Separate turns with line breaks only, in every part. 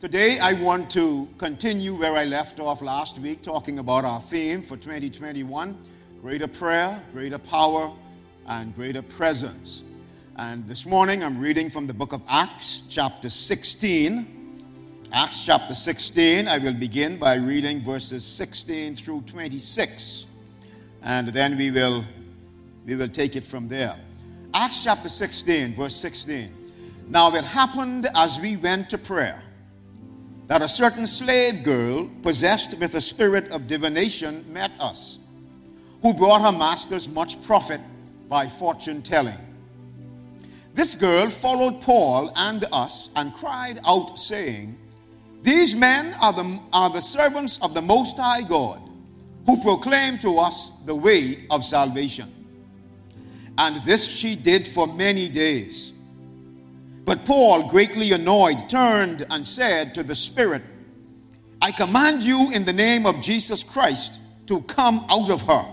Today, I want to continue where I left off last week, talking about our theme for 2021 greater prayer, greater power, and greater presence. And this morning, I'm reading from the book of Acts, chapter 16. Acts chapter 16, I will begin by reading verses 16 through 26. And then we will, we will take it from there. Acts chapter 16, verse 16. Now it happened as we went to prayer that a certain slave girl, possessed with a spirit of divination, met us, who brought her masters much profit by fortune telling. This girl followed Paul and us and cried out, saying, These men are the, are the servants of the Most High God, who proclaim to us the way of salvation. And this she did for many days. But Paul, greatly annoyed, turned and said to the Spirit, I command you in the name of Jesus Christ to come out of her.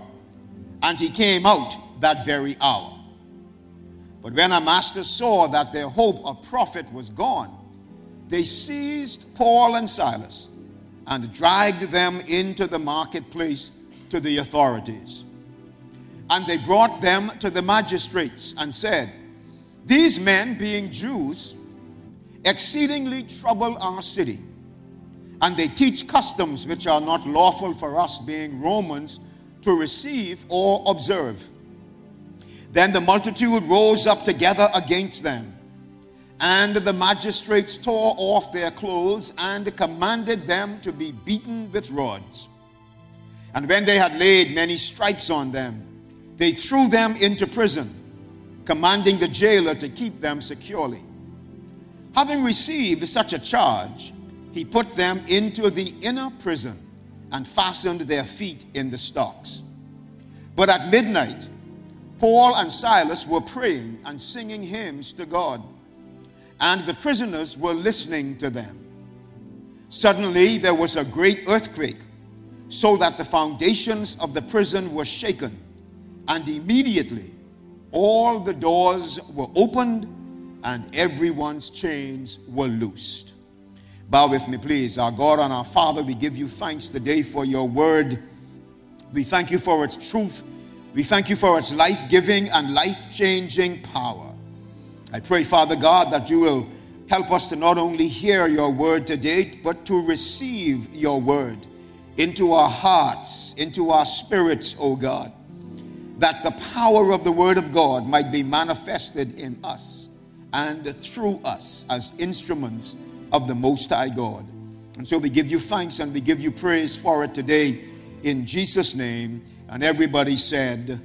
And he came out that very hour. But when our masters saw that their hope of profit was gone, they seized Paul and Silas and dragged them into the marketplace to the authorities. And they brought them to the magistrates and said, these men, being Jews, exceedingly trouble our city, and they teach customs which are not lawful for us, being Romans, to receive or observe. Then the multitude rose up together against them, and the magistrates tore off their clothes and commanded them to be beaten with rods. And when they had laid many stripes on them, they threw them into prison commanding the jailer to keep them securely. Having received such a charge, he put them into the inner prison and fastened their feet in the stocks. But at midnight, Paul and Silas were praying and singing hymns to God, and the prisoners were listening to them. Suddenly, there was a great earthquake, so that the foundations of the prison were shaken, and immediately all the doors were opened and everyone's chains were loosed. Bow with me, please. Our God and our Father, we give you thanks today for your word. We thank you for its truth. We thank you for its life giving and life changing power. I pray, Father God, that you will help us to not only hear your word today, but to receive your word into our hearts, into our spirits, O God that the power of the Word of God might be manifested in us and through us as instruments of the Most High God. And so we give you thanks and we give you praise for it today in Jesus' name. And everybody said,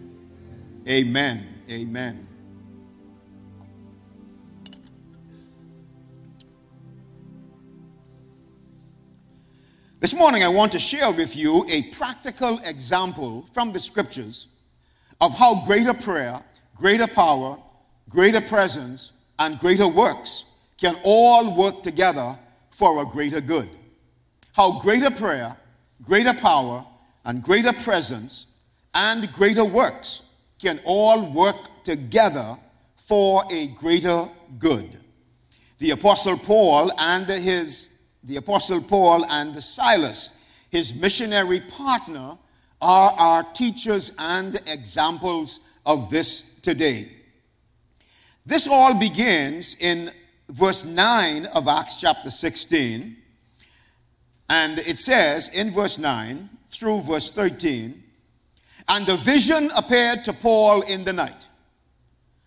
Amen. Amen. This morning, I want to share with you a practical example from the scriptures of how greater prayer, greater power, greater presence, and greater works can all work together for a greater good. How greater prayer, greater power, and greater presence and greater works can all work together for a greater good. The apostle Paul and his the apostle Paul and Silas, his missionary partner, are our teachers and examples of this today. This all begins in verse 9 of Acts chapter 16. And it says in verse 9 through verse 13, and a vision appeared to Paul in the night.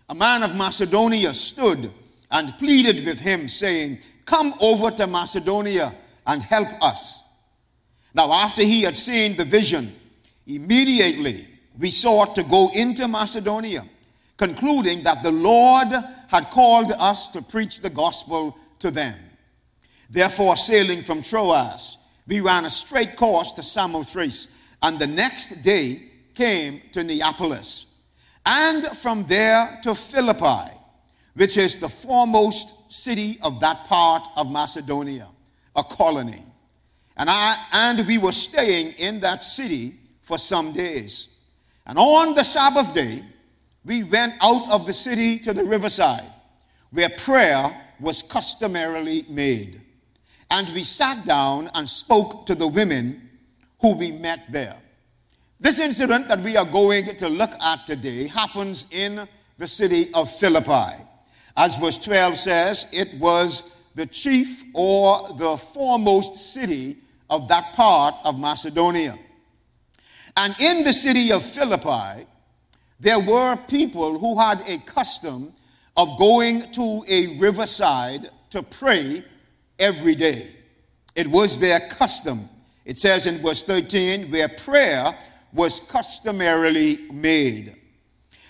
A man of Macedonia stood and pleaded with him, saying, Come over to Macedonia and help us. Now, after he had seen the vision, Immediately, we sought to go into Macedonia, concluding that the Lord had called us to preach the gospel to them. Therefore, sailing from Troas, we ran a straight course to Samothrace, and the next day came to Neapolis, and from there to Philippi, which is the foremost city of that part of Macedonia, a colony. And I and we were staying in that city for some days. And on the Sabbath day, we went out of the city to the riverside, where prayer was customarily made. and we sat down and spoke to the women who we met there. This incident that we are going to look at today happens in the city of Philippi. As verse 12 says, it was the chief or the foremost city of that part of Macedonia. And in the city of Philippi, there were people who had a custom of going to a riverside to pray every day. It was their custom. It says in verse 13, where prayer was customarily made.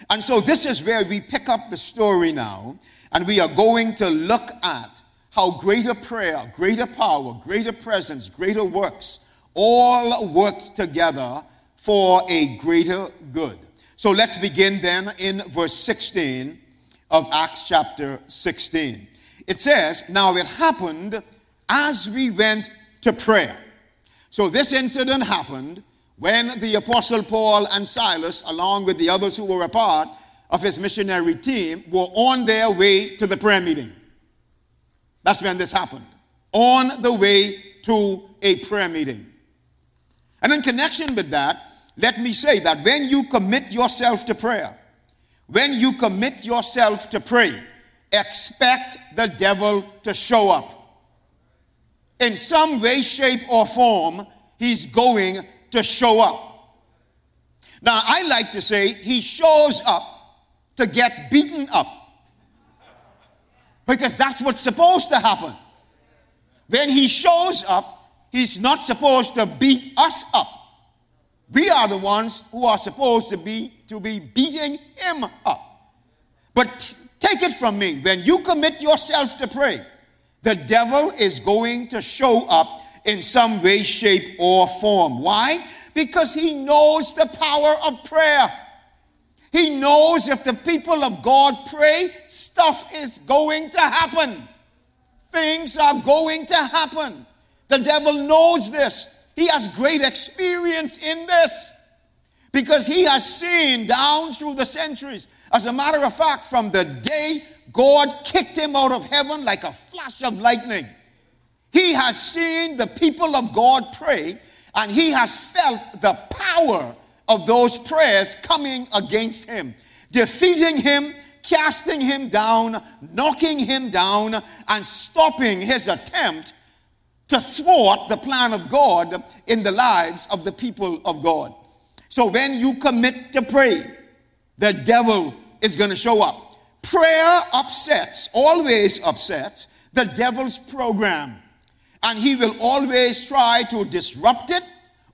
And so this is where we pick up the story now, and we are going to look at how greater prayer, greater power, greater presence, greater works all worked together for a greater good. So let's begin then in verse 16 of Acts chapter 16. It says, Now it happened as we went to prayer. So this incident happened when the Apostle Paul and Silas, along with the others who were a part of his missionary team, were on their way to the prayer meeting. That's when this happened. On the way to a prayer meeting. And in connection with that, let me say that when you commit yourself to prayer, when you commit yourself to pray, expect the devil to show up. In some way, shape, or form, he's going to show up. Now, I like to say he shows up to get beaten up. Because that's what's supposed to happen. When he shows up, he's not supposed to beat us up. We are the ones who are supposed to be to be beating him up. But take it from me, when you commit yourself to pray, the devil is going to show up in some way, shape, or form. Why? Because he knows the power of prayer. He knows if the people of God pray, stuff is going to happen. Things are going to happen. The devil knows this. He has great experience in this because he has seen down through the centuries. As a matter of fact, from the day God kicked him out of heaven like a flash of lightning, he has seen the people of God pray and he has felt the power of those prayers coming against him, defeating him, casting him down, knocking him down, and stopping his attempt to thwart the plan of God in the lives of the people of God. So when you commit to pray, the devil is going to show up. Prayer upsets, always upsets the devil's program. And he will always try to disrupt it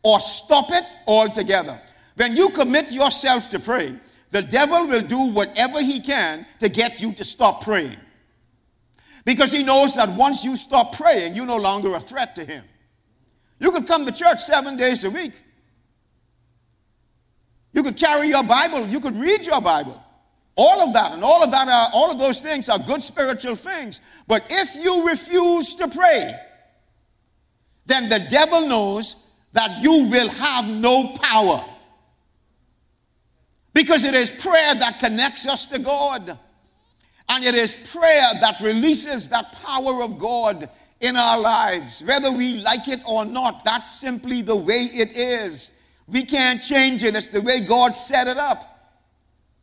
or stop it altogether. When you commit yourself to pray, the devil will do whatever he can to get you to stop praying. Because he knows that once you stop praying, you're no longer a threat to him. You could come to church seven days a week. You could carry your Bible. You could read your Bible. All of that and all of that are, all of those things are good spiritual things. But if you refuse to pray, then the devil knows that you will have no power. Because it is prayer that connects us to God. And it is prayer that releases that power of God in our lives. Whether we like it or not, that's simply the way it is. We can't change it. It's the way God set it up.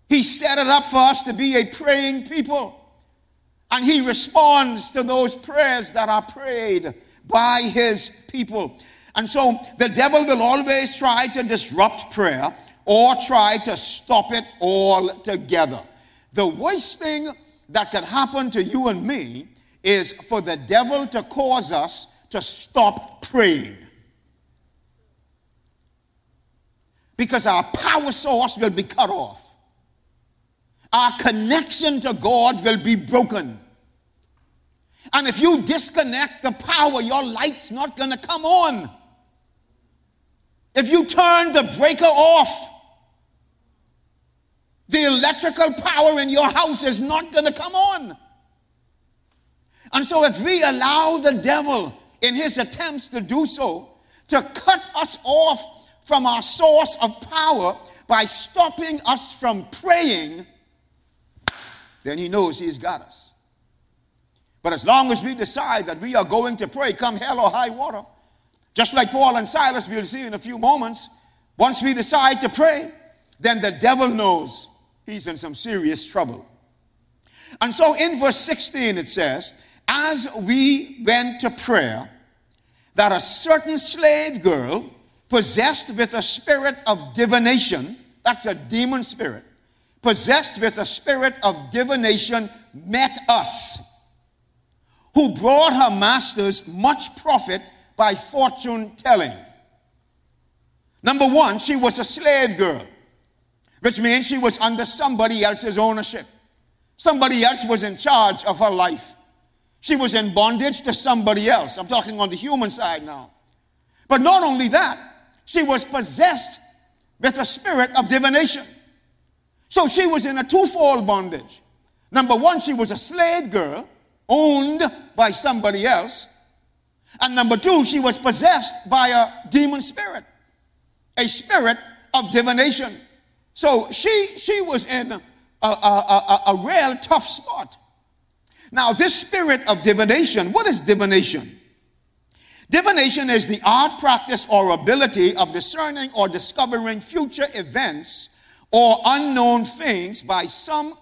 He set it up for us to be a praying people. And He responds to those prayers that are prayed by His people. And so the devil will always try to disrupt prayer or try to stop it altogether. The worst thing that could happen to you and me is for the devil to cause us to stop praying. Because our power source will be cut off. Our connection to God will be broken. And if you disconnect the power, your light's not going to come on. If you turn the breaker off, the electrical power in your house is not going to come on. And so, if we allow the devil in his attempts to do so to cut us off from our source of power by stopping us from praying, then he knows he's got us. But as long as we decide that we are going to pray, come hell or high water, just like Paul and Silas, we'll see in a few moments, once we decide to pray, then the devil knows he's in some serious trouble. And so in verse 16 it says, As we went to prayer, that a certain slave girl possessed with a spirit of divination, that's a demon spirit, possessed with a spirit of divination, met us, who brought her masters much profit by fortune telling. Number one, she was a slave girl, which means she was under somebody else's ownership. Somebody else was in charge of her life. She was in bondage to somebody else. I'm talking on the human side now. But not only that, she was possessed with a spirit of divination. So she was in a twofold bondage. Number one, she was a slave girl owned by somebody else. And number two, she was possessed by a demon spirit, a spirit of divination. So she, she was in a, a, a, a, real tough spot. Now, this spirit of divination, what is divination? Divination is the art, practice, or ability of discerning or discovering future events or unknown things by some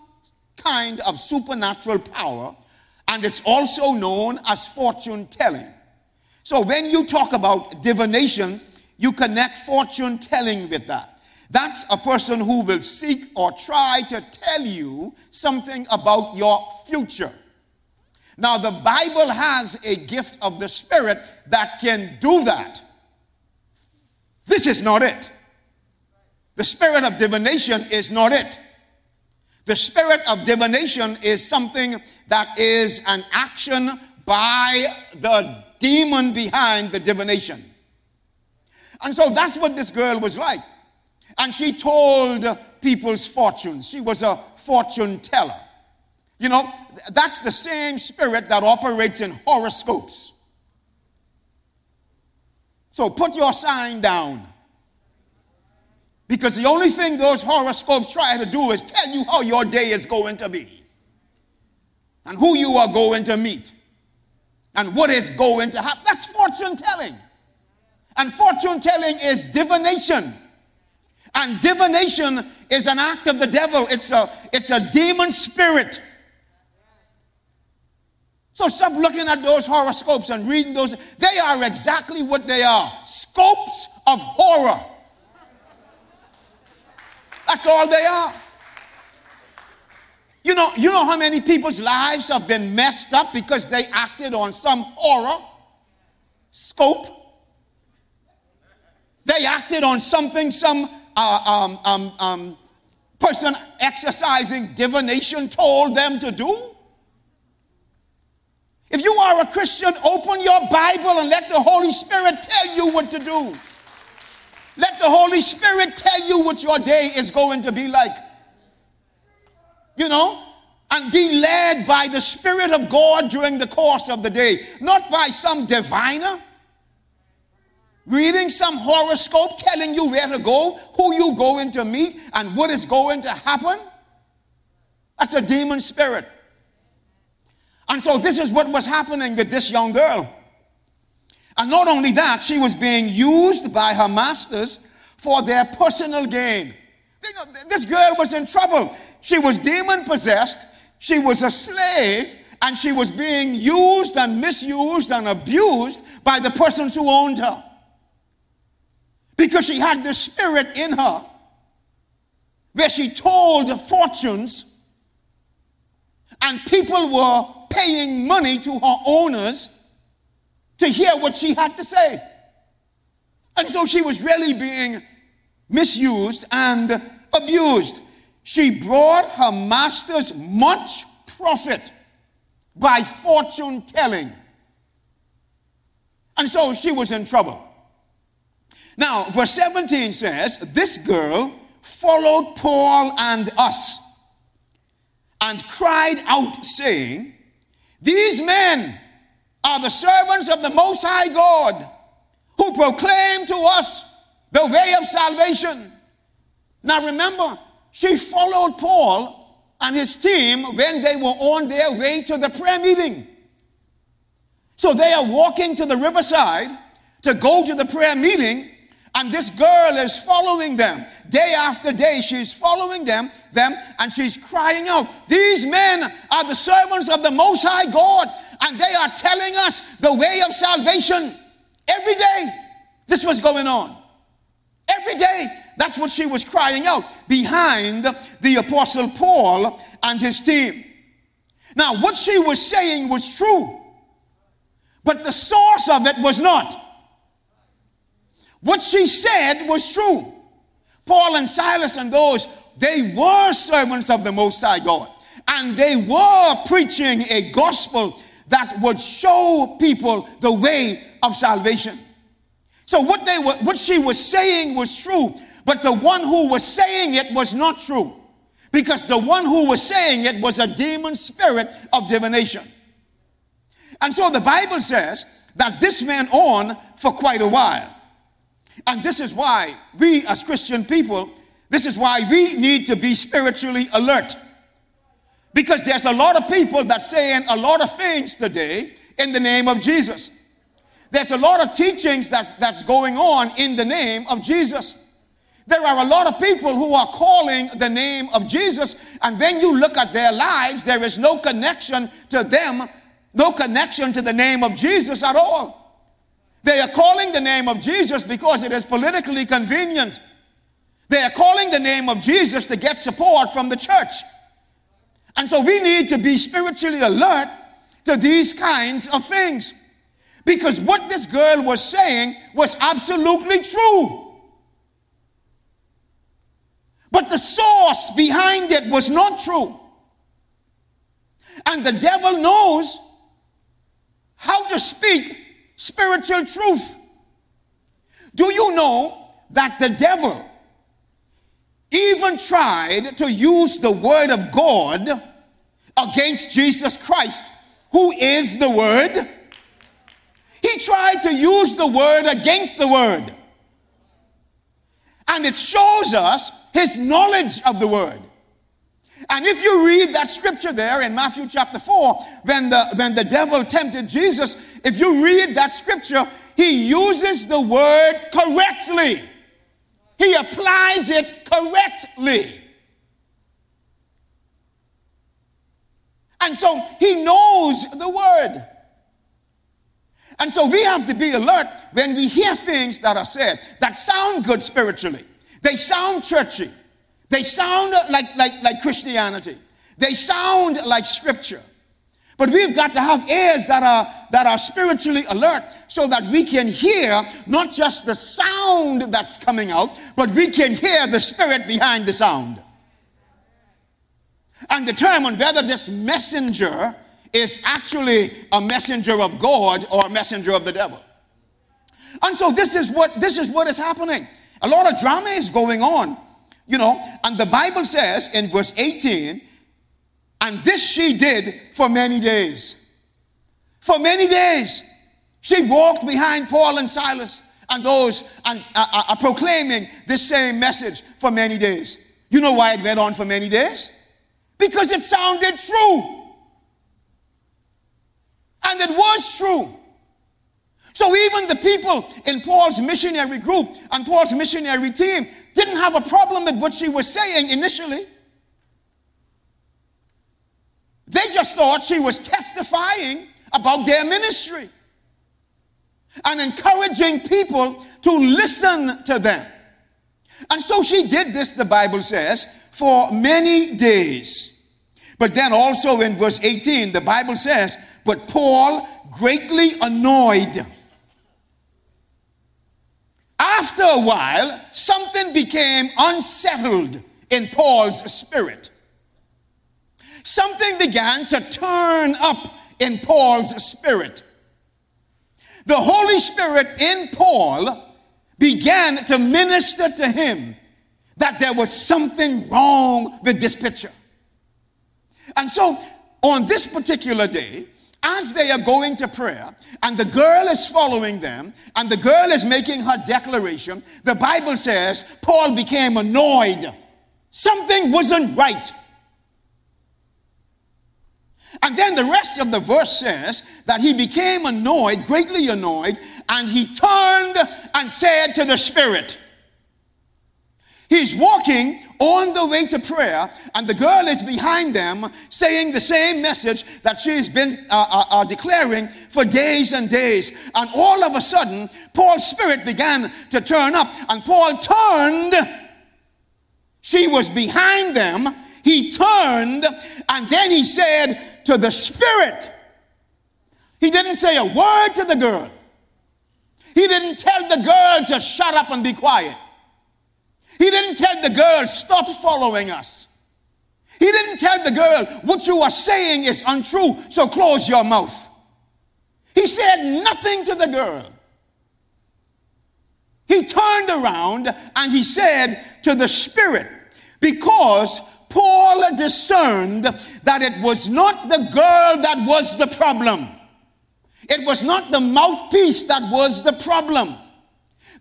kind of supernatural power, and it's also known as fortune telling. So when you talk about divination, you connect fortune telling with that. That's a person who will seek or try to tell you something about your future. Now, the Bible has a gift of the Spirit that can do that. This is not it. The spirit of divination is not it. The spirit of divination is something that is an action by the demon behind the divination. And so that's what this girl was like. And she told people's fortunes. She was a fortune teller. You know, that's the same spirit that operates in horoscopes. So put your sign down. Because the only thing those horoscopes try to do is tell you how your day is going to be, and who you are going to meet, and what is going to happen. That's fortune telling. And fortune telling is divination. And divination is an act of the devil, it's a, it's a demon spirit so stop looking at those horoscopes and reading those. They are exactly what they are scopes of horror. That's all they are. You know, you know how many people's lives have been messed up because they acted on some horror scope? They acted on something some uh, um, um, um, person exercising divination told them to do. If you are a Christian, open your Bible and let the Holy Spirit tell you what to do. Let the Holy Spirit tell you what your day is going to be like. You know? And be led by the Spirit of God during the course of the day, not by some diviner reading some horoscope telling you where to go, who you going to meet, and what is going to happen. That's a demon spirit. And so this is what was happening with this young girl. And not only that, she was being used by her masters for their personal gain. This girl was in trouble. She was demon possessed, she was a slave, and she was being used and misused and abused by the persons who owned her. Because she had the spirit in her where she told fortunes, and people were paying money to her owners to hear what she had to say. And so she was really being misused and abused. She brought her masters much profit by fortune telling. And so she was in trouble. Now, verse 17 says, This girl followed Paul and us and cried out, saying, these men are the servants of the Most High God who proclaim to us the way of salvation. Now remember, she followed Paul and his team when they were on their way to the prayer meeting. So they are walking to the riverside to go to the prayer meeting, and this girl is following them. Day after day, she's following them, them, and she's crying out, These men are the servants of the Most High God, and they are telling us the way of salvation. Every day, this was going on. Every day, that's what she was crying out behind the Apostle Paul and his team. Now, what she was saying was true, but the source of it was not. What she said was true. Paul and Silas and those, they were servants of the Most High God. And they were preaching a gospel that would show people the way of salvation. So what they were, what she was saying was true, but the one who was saying it was not true. Because the one who was saying it was a demon spirit of divination. And so the Bible says that this went on for quite a while. And this is why we, as Christian people, this is why we need to be spiritually alert. Because there's a lot of people that saying a lot of things today in the name of Jesus. There's a lot of teachings that's, that's going on in the name of Jesus. There are a lot of people who are calling the name of Jesus, and then you look at their lives, there is no connection to them, no connection to the name of Jesus at all. They are calling the name of Jesus because it is politically convenient. They are calling the name of Jesus to get support from the church. And so we need to be spiritually alert to these kinds of things. Because what this girl was saying was absolutely true. But the source behind it was not true. And the devil knows how to speak spiritual truth. Do you know that the devil even tried to use the word of God against Jesus Christ, who is the word? He tried to use the word against the word. And it shows us his knowledge of the word. And if you read that scripture there in Matthew chapter 4, when the, when the devil tempted Jesus, if you read that scripture, he uses the word correctly. He applies it correctly. And so he knows the word. And so we have to be alert when we hear things that are said that sound good spiritually. They sound churchy. They sound like, like, like Christianity. They sound like scripture. But we've got to have ears that are, that are spiritually alert so that we can hear not just the sound that's coming out, but we can hear the spirit behind the sound. And determine whether this messenger is actually a messenger of God or a messenger of the devil. And so this is what this is what is happening. A lot of drama is going on, you know, and the Bible says in verse 18, and this she did for many days. For many days. She walked behind Paul and Silas and those and uh, uh, uh proclaiming this same message for many days. You know why it went on for many days? Because it sounded true. And it was true. So even the people in Paul's missionary group and Paul's missionary team didn't have a problem with what she was saying initially. They just thought she was testifying about their ministry and encouraging people to listen to them. And so she did this, the Bible says, for many days. But then also in verse 18, the Bible says, But Paul, greatly annoyed, after a while, something became unsettled in Paul's spirit. Something began to turn up in Paul's spirit. The Holy Spirit in Paul began to minister to him that there was something wrong with this picture. And so on this particular day, as they are going to prayer and the girl is following them and the girl is making her declaration, the Bible says Paul became annoyed. Something wasn't right. And then the rest of the verse says that he became annoyed, greatly annoyed, and he turned and said to the Spirit, He's walking on the way to prayer, and the girl is behind them saying the same message that she's been uh, uh, uh, declaring for days and days. And all of a sudden, Paul's spirit began to turn up, and Paul turned. She was behind them. He turned, and then he said to the spirit, he didn't say a word to the girl. He didn't tell the girl to shut up and be quiet. He didn't tell the girl, stop following us. He didn't tell the girl, what you are saying is untrue, so close your mouth. He said nothing to the girl. He turned around and he said to the Spirit, because Paul discerned that it was not the girl that was the problem. It was not the mouthpiece that was the problem.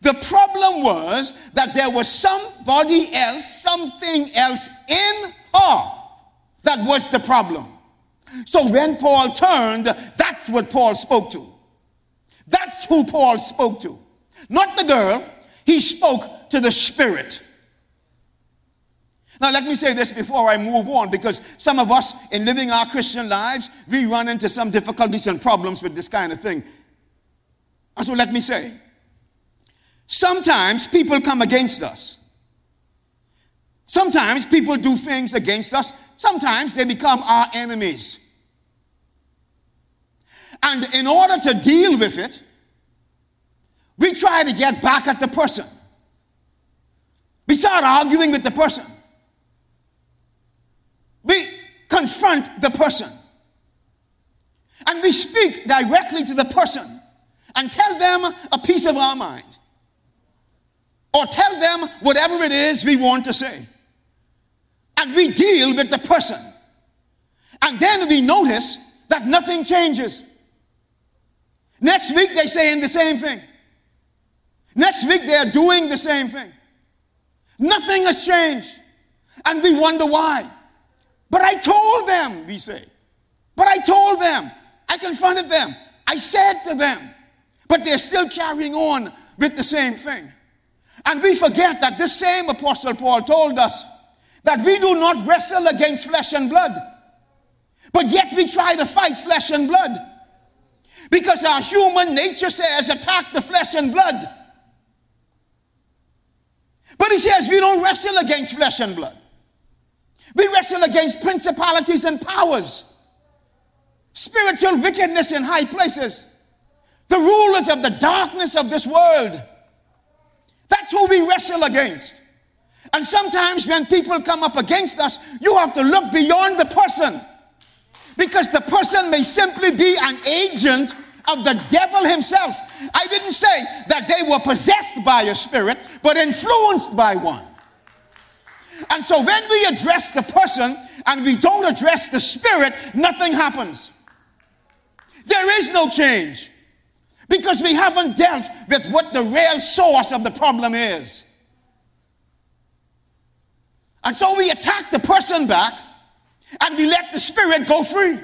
The problem was that there was somebody else, something else in her that was the problem. So when Paul turned, that's what Paul spoke to. That's who Paul spoke to. Not the girl, he spoke to the spirit. Now, let me say this before I move on, because some of us in living our Christian lives, we run into some difficulties and problems with this kind of thing. And so let me say, Sometimes people come against us. Sometimes people do things against us. Sometimes they become our enemies. And in order to deal with it, we try to get back at the person. We start arguing with the person. We confront the person. And we speak directly to the person and tell them a piece of our mind or tell them whatever it is we want to say. And we deal with the person. And then we notice that nothing changes. Next week they're saying the same thing. Next week they're doing the same thing. Nothing has changed. And we wonder why. But I told them, we say. But I told them. I confronted them. I said to them. But they're still carrying on with the same thing. And we forget that this same Apostle Paul told us that we do not wrestle against flesh and blood, but yet we try to fight flesh and blood. Because our human nature says, attack the flesh and blood. But he says, we don't wrestle against flesh and blood. We wrestle against principalities and powers, spiritual wickedness in high places, the rulers of the darkness of this world. That's who we wrestle against. And sometimes when people come up against us, you have to look beyond the person. Because the person may simply be an agent of the devil himself. I didn't say that they were possessed by a spirit, but influenced by one. And so when we address the person and we don't address the spirit, nothing happens. There is no change because we haven't dealt with what the real source of the problem is. And so we attack the person back and we let the spirit go free.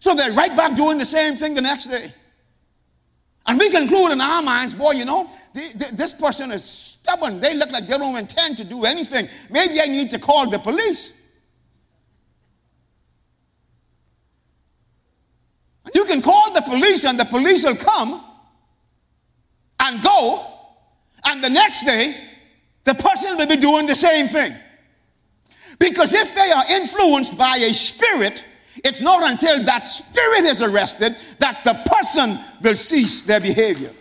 So they're right back doing the same thing the next day. And we conclude in our minds, boy, you know, this person is stubborn. They look like they don't intend to do anything. Maybe I need to call the police. You can call the police and the police will come and go, and the next day, the person will be doing the same thing. Because if they are influenced by a spirit, it's not until that spirit is arrested that the person will cease their behavior.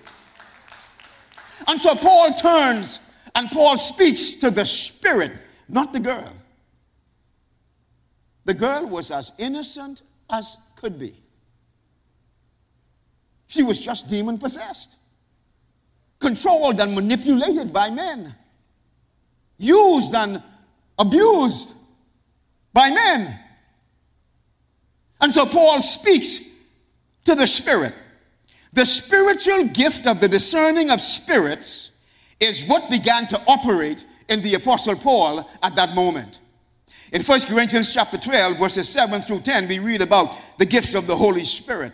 And so Paul turns and Paul speaks to the spirit, not the girl. The girl was as innocent as could be. She was just demon possessed, controlled and manipulated by men, used and abused by men. And so Paul speaks to the Spirit. The spiritual gift of the discerning of spirits is what began to operate in the Apostle Paul at that moment. In 1 Corinthians chapter 12, verses 7 through 10, we read about the gifts of the Holy Spirit.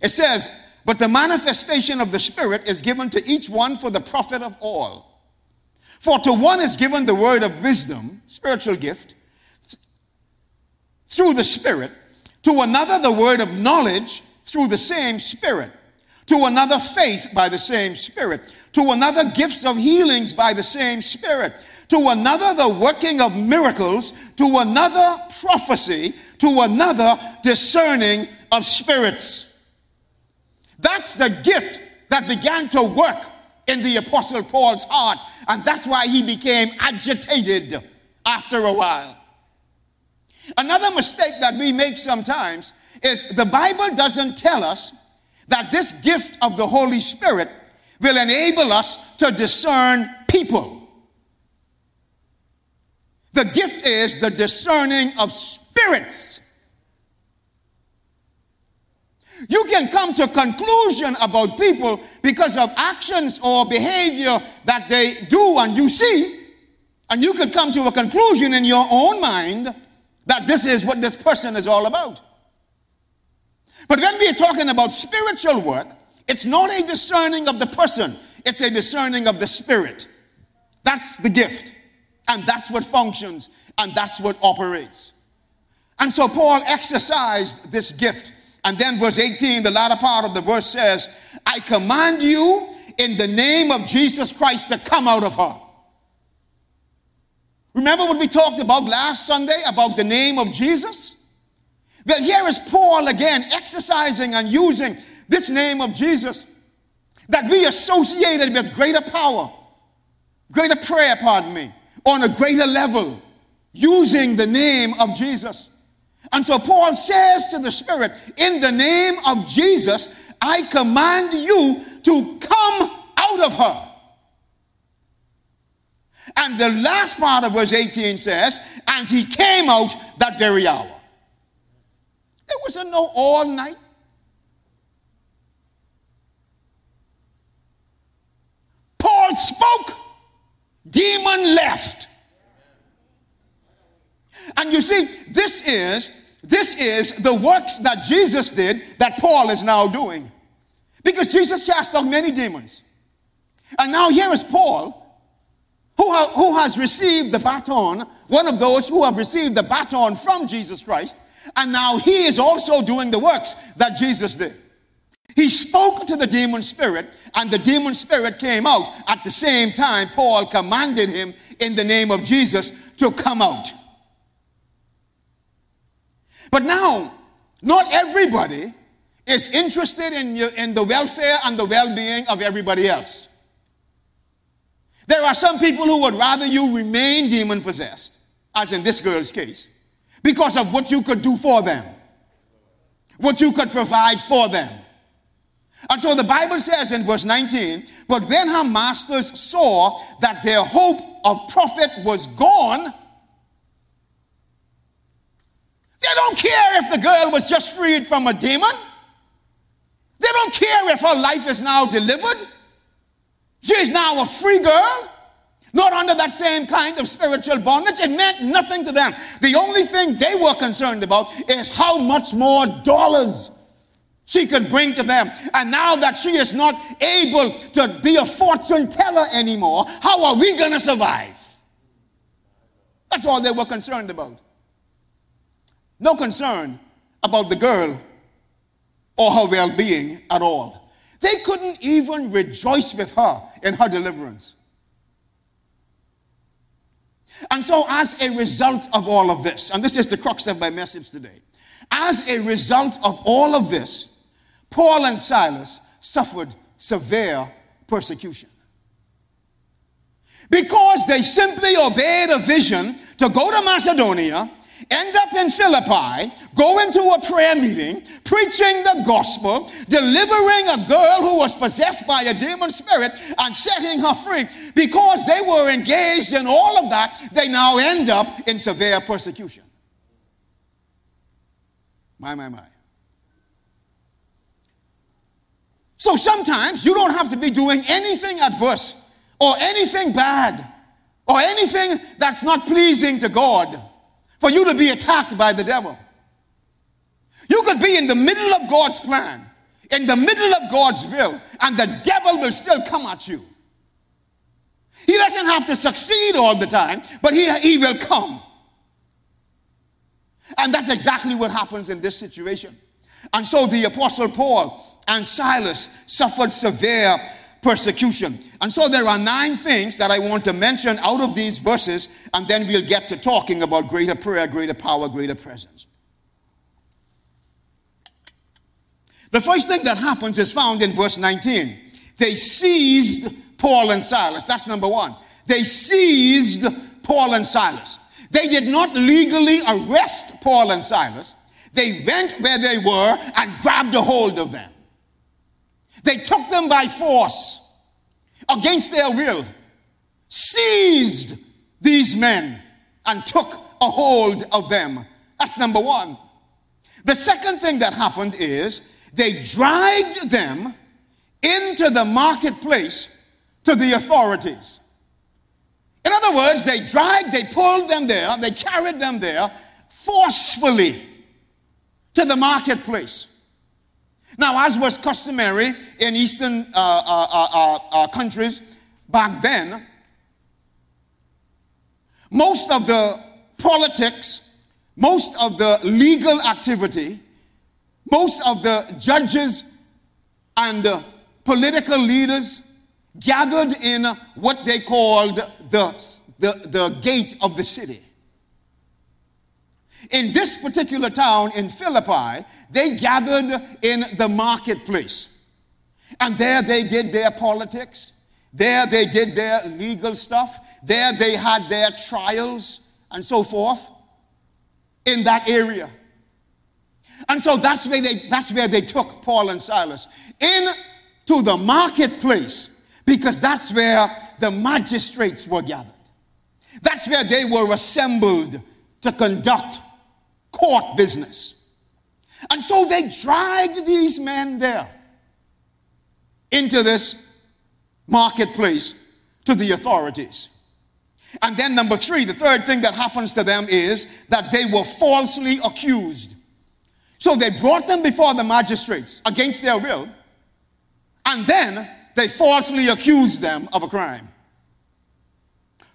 It says, But the manifestation of the Spirit is given to each one for the profit of all. For to one is given the word of wisdom, spiritual gift, through the Spirit, to another the word of knowledge through the same Spirit, to another faith by the same Spirit, to another gifts of healings by the same Spirit to another the working of miracles, to another prophecy, to another discerning of spirits. That's the gift that began to work in the Apostle Paul's heart, and that's why he became agitated after a while. Another mistake that we make sometimes is the Bible doesn't tell us that this gift of the Holy Spirit will enable us to discern people. The gift is the discerning of spirits. You can come to a conclusion about people because of actions or behavior that they do and you see, and you could come to a conclusion in your own mind that this is what this person is all about. But when we are talking about spiritual work, it's not a discerning of the person, it's a discerning of the spirit. That's the gift. And that's what functions and that's what operates. And so Paul exercised this gift. And then verse 18, the latter part of the verse says, I command you in the name of Jesus Christ to come out of her. Remember what we talked about last Sunday about the name of Jesus? Well, here is Paul again exercising and using this name of Jesus that we associated with greater power, greater prayer, pardon me, on a greater level using the name of Jesus. And so Paul says to the Spirit, In the name of Jesus, I command you to come out of her. And the last part of verse 18 says, And he came out that very hour. It was a no all night. Paul spoke demon left. And you see, this is this is the works that Jesus did that Paul is now doing. Because Jesus cast out many demons. And now here is Paul, who, ha- who has received the baton, one of those who have received the baton from Jesus Christ, and now he is also doing the works that Jesus did. He spoke to the demon spirit, and the demon spirit came out. At the same time, Paul commanded him in the name of Jesus to come out. But now, not everybody is interested in, in the welfare and the well being of everybody else. There are some people who would rather you remain demon possessed, as in this girl's case, because of what you could do for them, what you could provide for them. And so the Bible says in verse 19, but when her masters saw that their hope of profit was gone, they don't care if the girl was just freed from a demon. They don't care if her life is now delivered. She's now a free girl, not under that same kind of spiritual bondage. It meant nothing to them. The only thing they were concerned about is how much more dollars she could bring to them. And now that she is not able to be a fortune teller anymore, how are we going to survive? That's all they were concerned about. No concern about the girl or her well being at all. They couldn't even rejoice with her in her deliverance. And so, as a result of all of this, and this is the crux of my message today, as a result of all of this, Paul and Silas suffered severe persecution. Because they simply obeyed a vision to go to Macedonia, end up in Philippi, go into a prayer meeting, preaching the gospel, delivering a girl who was possessed by a demon spirit and setting her free. Because they were engaged in all of that, they now end up in severe persecution. My, my, my. So sometimes you don't have to be doing anything adverse or anything bad or anything that's not pleasing to God for you to be attacked by the devil. You could be in the middle of God's plan, in the middle of God's will, and the devil will still come at you. He doesn't have to succeed all the time, but he, he will come. And that's exactly what happens in this situation. And so the Apostle Paul and Silas suffered severe persecution. And so there are nine things that I want to mention out of these verses, and then we'll get to talking about greater prayer, greater power, greater presence. The first thing that happens is found in verse 19. They seized Paul and Silas. That's number one. They seized Paul and Silas. They did not legally arrest Paul and Silas. They went where they were and grabbed a hold of them. They took them by force against their will, seized these men, and took a hold of them. That's number one. The second thing that happened is they dragged them into the marketplace to the authorities. In other words, they dragged, they pulled them there, they carried them there forcefully to the marketplace. Now, as was customary in Eastern uh, uh, uh, uh, countries back then, most of the politics, most of the legal activity, most of the judges and political leaders gathered in what they called the, the, the gate of the city. In this particular town in Philippi, they gathered in the marketplace. And there they did their politics. There they did their legal stuff. There they had their trials and so forth in that area. And so that's where they, that's where they took Paul and Silas into the marketplace because that's where the magistrates were gathered. That's where they were assembled to conduct court business. And so they dragged these men there into this marketplace to the authorities. And then, number three, the third thing that happens to them is that they were falsely accused. So they brought them before the magistrates against their will, and then they falsely accused them of a crime.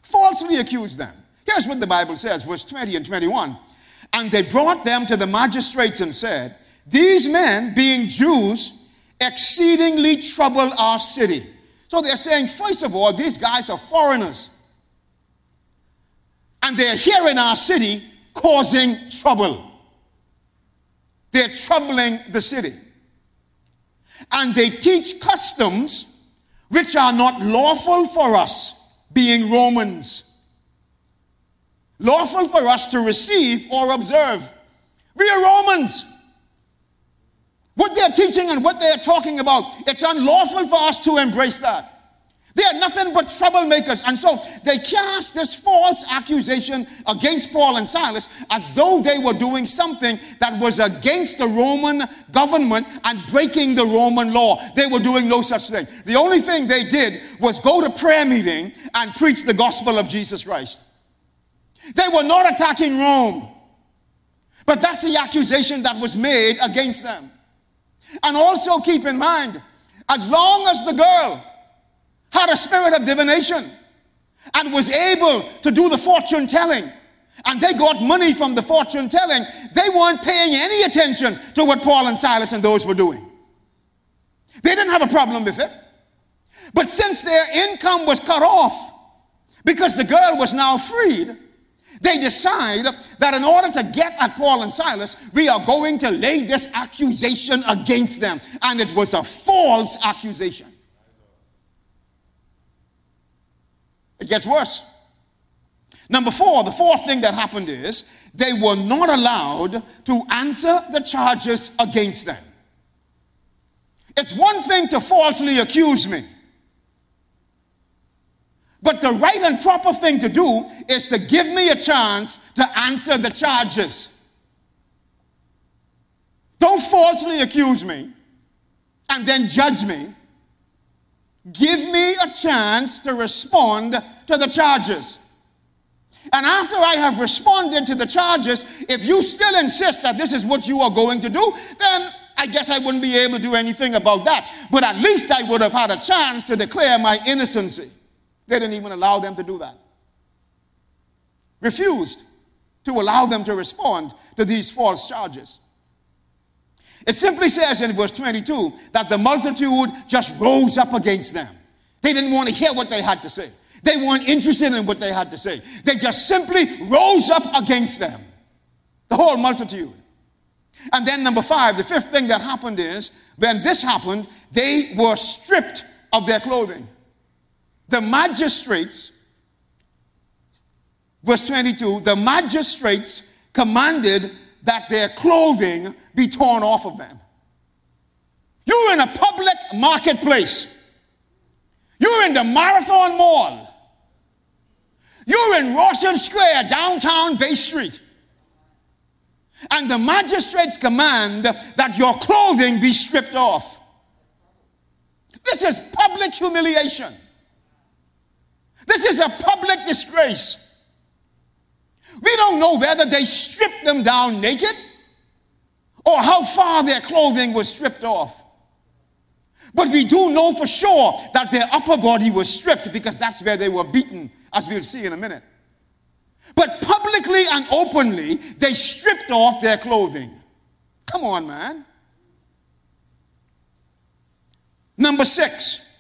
Falsely accused them. Here's what the Bible says, verse 20 and 21. And they brought them to the magistrates and said, These men, being Jews, exceedingly trouble our city. So they're saying, first of all, these guys are foreigners. And they're here in our city causing trouble. They're troubling the city. And they teach customs which are not lawful for us, being Romans lawful for us to receive or observe. We are Romans. What they're teaching and what they're talking about, it's unlawful for us to embrace that. They are nothing but troublemakers. And so they cast this false accusation against Paul and Silas as though they were doing something that was against the Roman government and breaking the Roman law. They were doing no such thing. The only thing they did was go to prayer meeting and preach the gospel of Jesus Christ. They were not attacking Rome. But that's the accusation that was made against them. And also keep in mind, as long as the girl had a spirit of divination and was able to do the fortune telling, and they got money from the fortune telling, they weren't paying any attention to what Paul and Silas and those were doing. They didn't have a problem with it. But since their income was cut off because the girl was now freed, they decide that in order to get at Paul and Silas, we are going to lay this accusation against them. And it was a false accusation. It gets worse. Number four, the fourth thing that happened is they were not allowed to answer the charges against them. It's one thing to falsely accuse me. But the right and proper thing to do is to give me a chance to answer the charges. Don't falsely accuse me and then judge me. Give me a chance to respond to the charges. And after I have responded to the charges, if you still insist that this is what you are going to do, then I guess I wouldn't be able to do anything about that. But at least I would have had a chance to declare my innocency. They didn't even allow them to do that. Refused to allow them to respond to these false charges. It simply says in verse 22 that the multitude just rose up against them. They didn't want to hear what they had to say. They weren't interested in what they had to say. They just simply rose up against them. The whole multitude. And then, number five, the fifth thing that happened is when this happened, they were stripped of their clothing. The magistrates, verse 22, the magistrates commanded that their clothing be torn off of them. You're in a public marketplace. You're in the Marathon Mall. You're in Rawson Square, downtown Bay Street. And the magistrates command that your clothing be stripped off. This is public humiliation. This is a public disgrace. We don't know whether they stripped them down naked or how far their clothing was stripped off. But we do know for sure that their upper body was stripped because that's where they were beaten, as we'll see in a minute. But publicly and openly, they stripped off their clothing. Come on, man. Number six,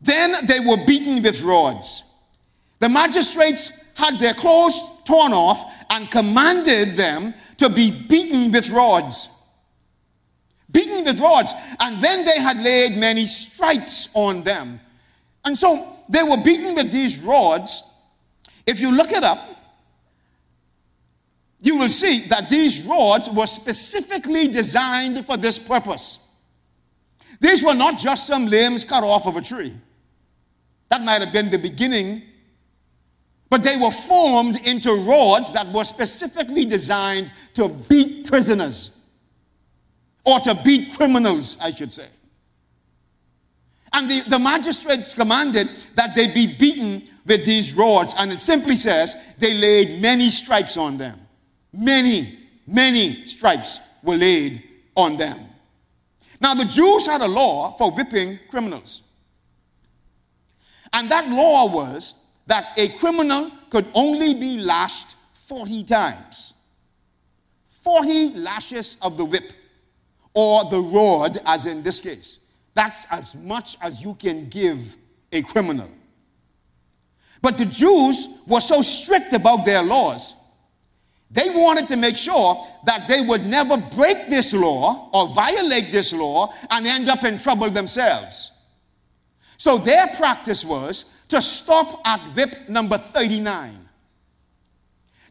then they were beaten with rods. The magistrates had their clothes torn off and commanded them to be beaten with rods. Beaten with rods. And then they had laid many stripes on them. And so they were beaten with these rods. If you look it up, you will see that these rods were specifically designed for this purpose. These were not just some limbs cut off of a tree. That might have been the beginning but they were formed into rods that were specifically designed to beat prisoners or to beat criminals, I should say. And the, the magistrates commanded that they be beaten with these rods. And it simply says they laid many stripes on them. Many, many stripes were laid on them. Now, the Jews had a law for whipping criminals. And that law was that a criminal could only be lashed 40 times. 40 lashes of the whip or the rod, as in this case. That's as much as you can give a criminal. But the Jews were so strict about their laws. They wanted to make sure that they would never break this law or violate this law and end up in trouble themselves. So their practice was to stop at whip number 39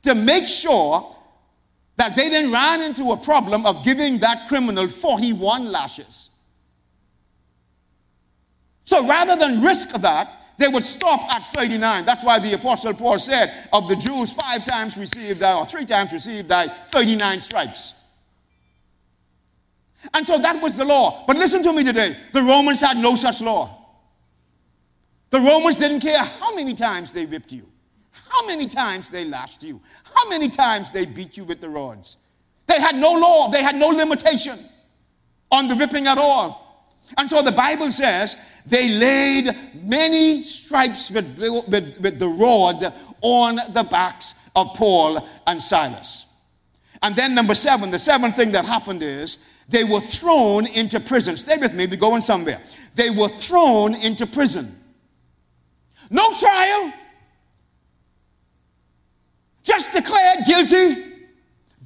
to make sure that they didn't run into a problem of giving that criminal 41 lashes. So rather than risk that, they would stop at 39. That's why the Apostle Paul said, of the Jews, five times received, or three times received, I 39 stripes. And so that was the law. But listen to me today the Romans had no such law. The Romans didn't care how many times they whipped you, how many times they lashed you, how many times they beat you with the rods. They had no law, they had no limitation on the whipping at all. And so the Bible says they laid many stripes with the, with, with the rod on the backs of Paul and Silas. And then, number seven, the seventh thing that happened is they were thrown into prison. Stay with me, we're going somewhere. They were thrown into prison. No trial. Just declared guilty,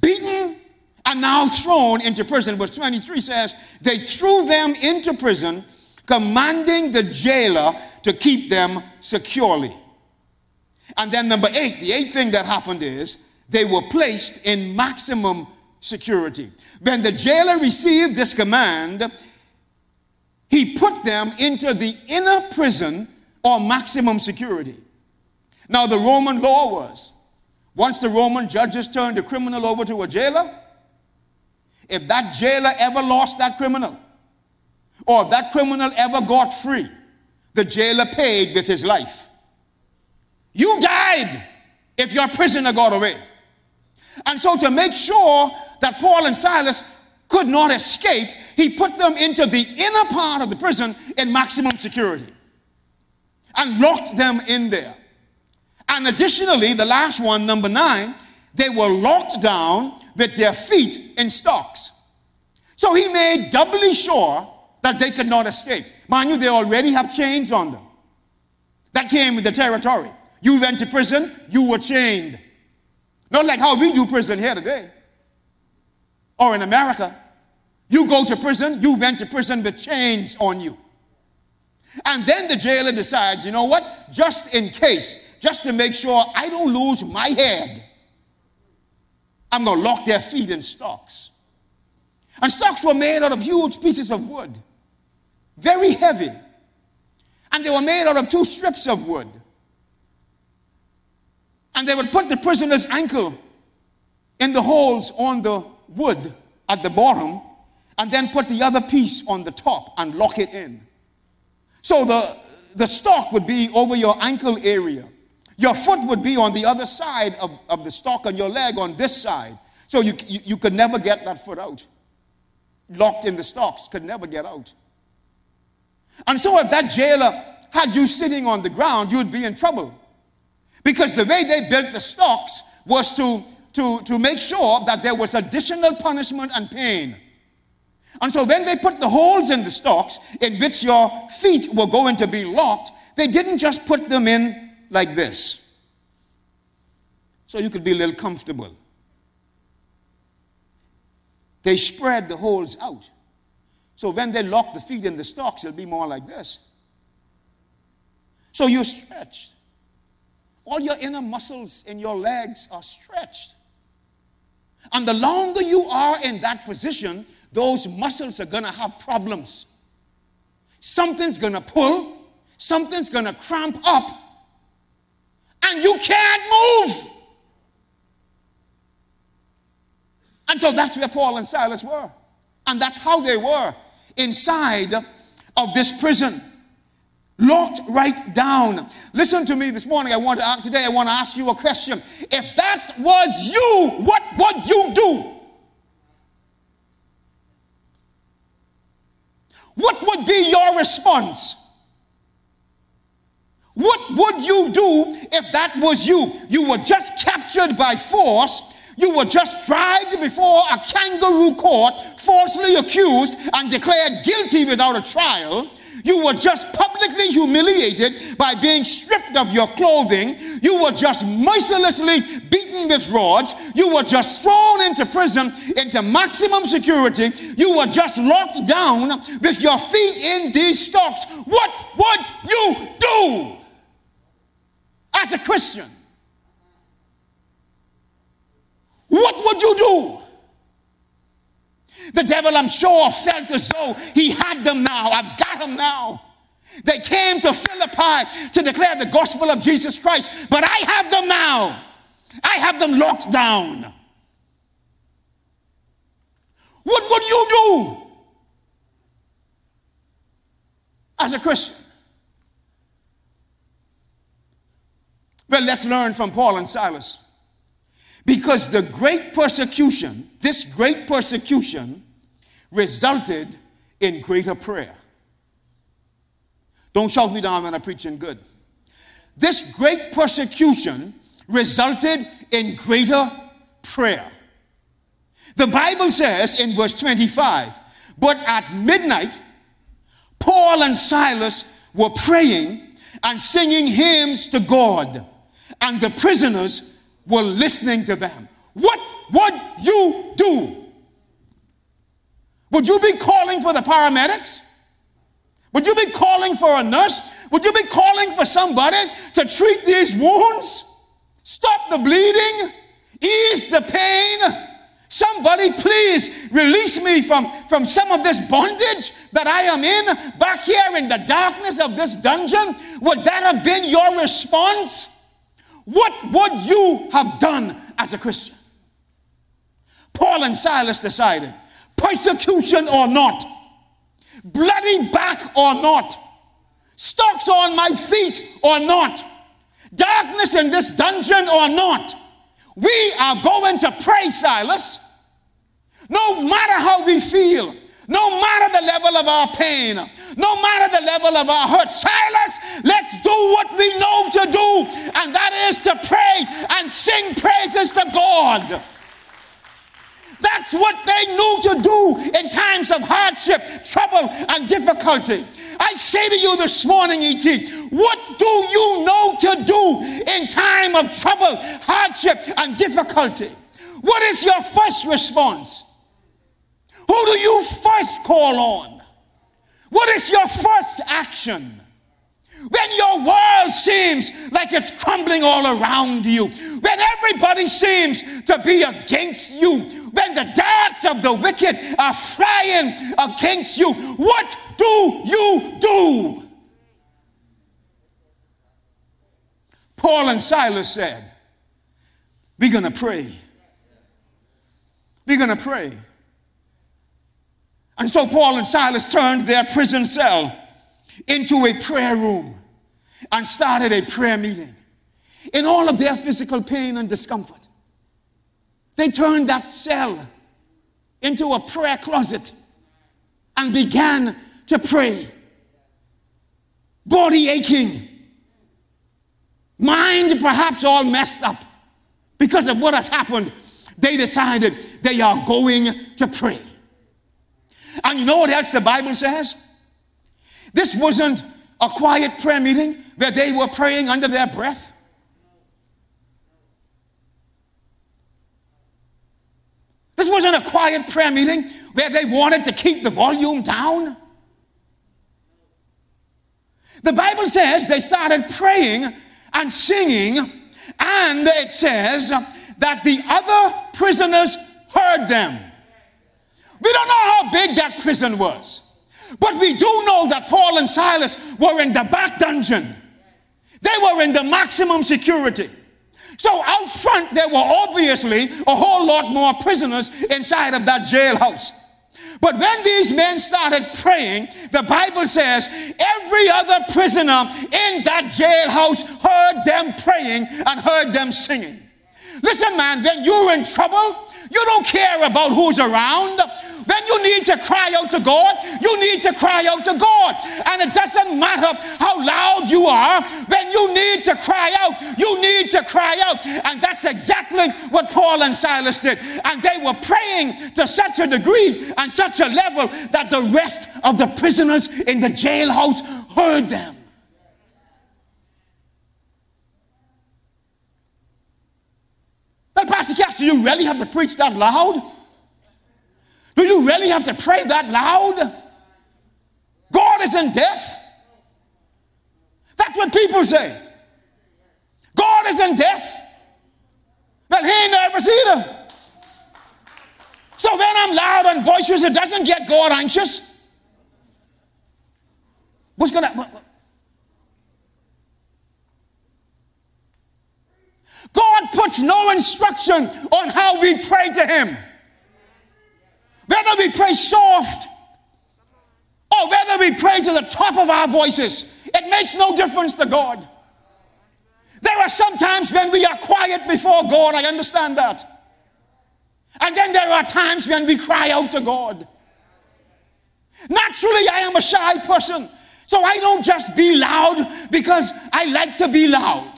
beaten, and now thrown into prison. Verse 23 says, They threw them into prison, commanding the jailer to keep them securely. And then, number eight, the eighth thing that happened is they were placed in maximum security. When the jailer received this command, he put them into the inner prison or maximum security. Now, the Roman law was once the Roman judges turned a criminal over to a jailer, if that jailer ever lost that criminal, or if that criminal ever got free, the jailer paid with his life. You died. if your prisoner got away. And so, to make sure that Paul and Silas could not escape, he put them into the inner part of the prison in maximum security and locked them in there. And additionally, the last one, number nine, they were locked down with their feet in stocks. So he made doubly sure that they could not escape. Mind you, they already have chains on them. That came with the territory. You went to prison, you were chained. Not like how we do prison here today or in America. You go to prison, you went to prison with chains on you. And then the jailer decides, you know what? Just in case, just to make sure I don't lose my head, I'm going to lock their feet in stocks. And stocks were made out of huge pieces of wood, very heavy. And they were made out of two strips of wood. And they would put the prisoner's ankle in the holes on the wood at the bottom and then put the other piece on the top and lock it in. So the, the stock would be over your ankle area. Your foot would be on the other side of, of the stock and your leg on this side. So you, you, you could never get that foot out. Locked in the stocks, could never get out. And so if that jailer had you sitting on the ground, you'd be in trouble. Because the way they built the stocks was to, to, to make sure that there was additional punishment and pain. And so when they put the holes in the stocks in which your feet were going to be locked, they didn't just put them in like this. So you could be a little comfortable. They spread the holes out. So when they lock the feet in the stocks, it'll be more like this. So you're stretched. All your inner muscles in your legs are stretched. And the longer you are in that position, those muscles are going to have problems. Something's going to pull, something's going to cramp up, and you can't move. And so that's where Paul and Silas were. And that's how they were inside of this prison locked right down. Listen to me this morning. I want to today, I want to ask you a question. If that was you, what would you do? What would be your response? What would you do if that was you? You were just captured by force. You were just dragged before a kangaroo court, falsely accused and declared guilty without a trial. You were just publicly humiliated by being stripped of your clothing. You were just mercilessly beaten with rods. You were just thrown into prison, into maximum security. You were just locked down with your feet in these stocks. What would you do as a Christian? What would you do? The devil, I'm sure, felt as though he had them now. I've got them now. They came to Philippi to declare the gospel of Jesus Christ, but I have them now. I have them locked down. What would you do as a Christian? Well, let's learn from Paul and Silas. Because the great persecution, this great persecution, resulted in greater prayer. Don't shout me down when I'm preaching good. This great persecution resulted in greater prayer. The Bible says in verse 25, but at midnight, Paul and Silas were praying and singing hymns to God, and the prisoners were listening to them. What would you do? Would you be calling for the paramedics? Would you be calling for a nurse? Would you be calling for somebody to treat these wounds? Stop the bleeding? Ease the pain? Somebody please release me from, from some of this bondage that I am in back here in the darkness of this dungeon. Would that have been your response? What would you have done as a Christian? Paul and Silas decided persecution or not, bloody back or not, stocks on my feet or not, darkness in this dungeon or not, we are going to pray, Silas. No matter how we feel, no matter the level of our pain, no matter the level of our hurt. Silas, let's do what we know to do, and that is to pray and sing praises to God. That's what they knew to do in times of hardship, trouble, and difficulty. I say to you this morning, E.T., what do you know to do in time of trouble, hardship, and difficulty? What is your first response? Who do you first call on? What is your first action? When your world seems like it's crumbling all around you, when everybody seems to be against you, when the darts of the wicked are flying against you, what do you do? Paul and Silas said, We're going to pray. We're going to pray. And so Paul and Silas turned their prison cell into a prayer room and started a prayer meeting. In all of their physical pain and discomfort, they turned that cell into a prayer closet and began to pray. Body aching, mind perhaps all messed up because of what has happened. They decided they are going to pray. And you know what else the Bible says? This wasn't a quiet prayer meeting where they were praying under their breath. This wasn't a quiet prayer meeting where they wanted to keep the volume down. The Bible says they started praying and singing, and it says that the other prisoners heard them. We don't know how big that prison was. But we do know that Paul and Silas were in the back dungeon. They were in the maximum security. So out front, there were obviously a whole lot more prisoners inside of that jailhouse. But when these men started praying, the Bible says every other prisoner in that jailhouse heard them praying and heard them singing. Listen, man, when you're in trouble, you don't care about who's around. When you need to cry out to God, you need to cry out to God. And it doesn't matter how loud you are, when you need to cry out, you need to cry out. And that's exactly what Paul and Silas did. And they were praying to such a degree and such a level that the rest of the prisoners in the jailhouse heard them. But Pastor Cash, do you really have to preach that loud? Do you really have to pray that loud? God isn't deaf. That's what people say. God isn't deaf. But he ain't nervous either. So when I'm loud and boisterous, it doesn't get God anxious. What's gonna God puts no instruction on how we pray to him. Whether we pray soft or whether we pray to the top of our voices, it makes no difference to God. There are some times when we are quiet before God, I understand that. And then there are times when we cry out to God. Naturally, I am a shy person, so I don't just be loud because I like to be loud.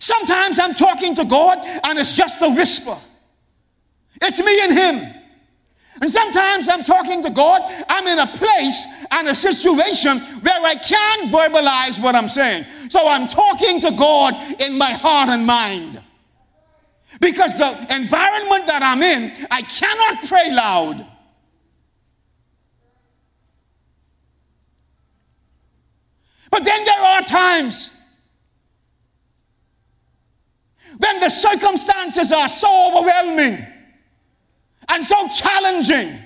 Sometimes I'm talking to God and it's just a whisper. It's me and Him. And sometimes I'm talking to God, I'm in a place and a situation where I can't verbalize what I'm saying. So I'm talking to God in my heart and mind. Because the environment that I'm in, I cannot pray loud. But then there are times when the circumstances are so overwhelming and so challenging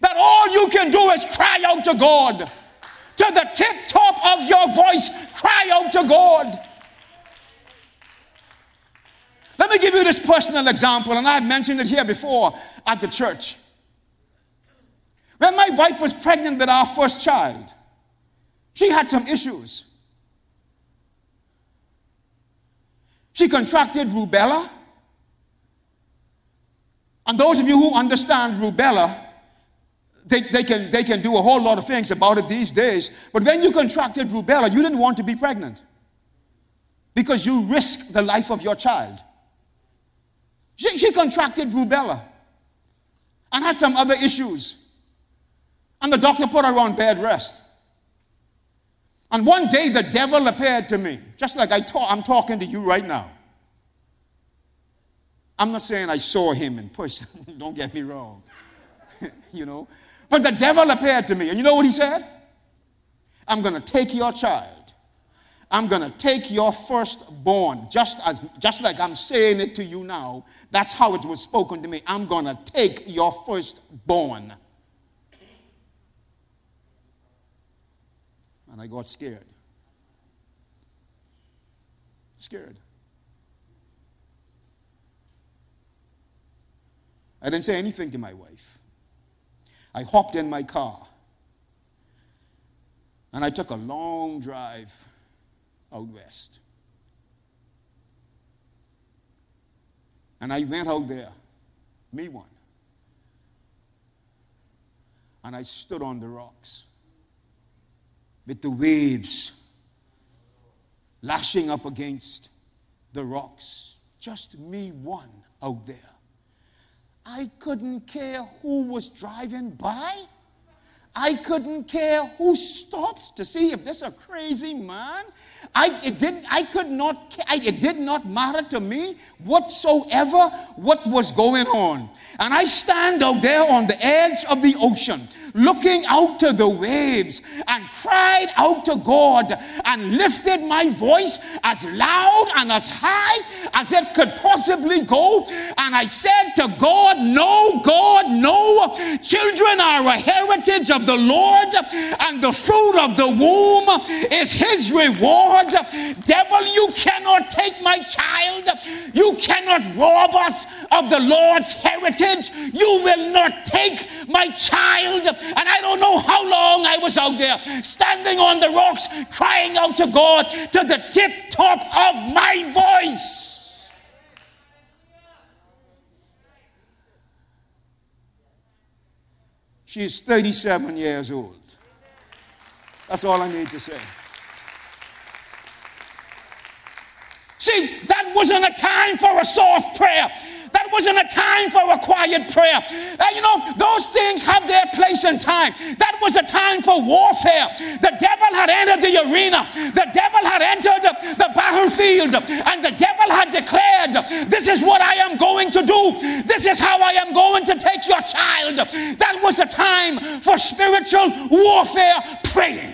that all you can do is cry out to God. To the tip top of your voice, cry out to God. Let me give you this personal example, and I've mentioned it here before at the church. When my wife was pregnant with our first child, she had some issues. She contracted rubella. And those of you who understand rubella, they, they, can, they can do a whole lot of things about it these days. But when you contracted rubella, you didn't want to be pregnant because you risk the life of your child. She, she contracted rubella and had some other issues. And the doctor put her on bed rest. And one day the devil appeared to me, just like I talk, I'm talking to you right now. I'm not saying I saw him in person, don't get me wrong. you know, but the devil appeared to me, and you know what he said? I'm going to take your child I'm going to take your firstborn, just as just like I'm saying it to you now. That's how it was spoken to me. I'm going to take your firstborn. And I got scared. Scared. I didn't say anything to my wife. I hopped in my car and I took a long drive out west. And I went out there, me one. And I stood on the rocks with the waves lashing up against the rocks. Just me one out there. I couldn't care who was driving by. I couldn't care who stopped to see if this a crazy man. I it didn't I could not I, it did not matter to me whatsoever what was going on. And I stand out there on the edge of the ocean looking out to the waves and cried out to God and lifted my voice as loud and as high as it could possibly go. And I said to God, No, God, no. Children are a heritage of the Lord, and the fruit of the womb is his reward. Devil, you cannot take my child. You cannot rob us of the Lord's heritage. You will not take my child. And I don't know how long I was out there standing on the rocks crying out to God to the tip top of my voice. She's 37 years old. That's all I need to say. See, that wasn't a time for a soft prayer. That wasn't a time for a quiet prayer. Uh, you know, those things have their place and time. That was a time for warfare. The devil had entered the arena, the devil had entered the battlefield, and the devil had declared, This is what I am going to do. This is how I am going to take your child. That was a time for spiritual warfare praying.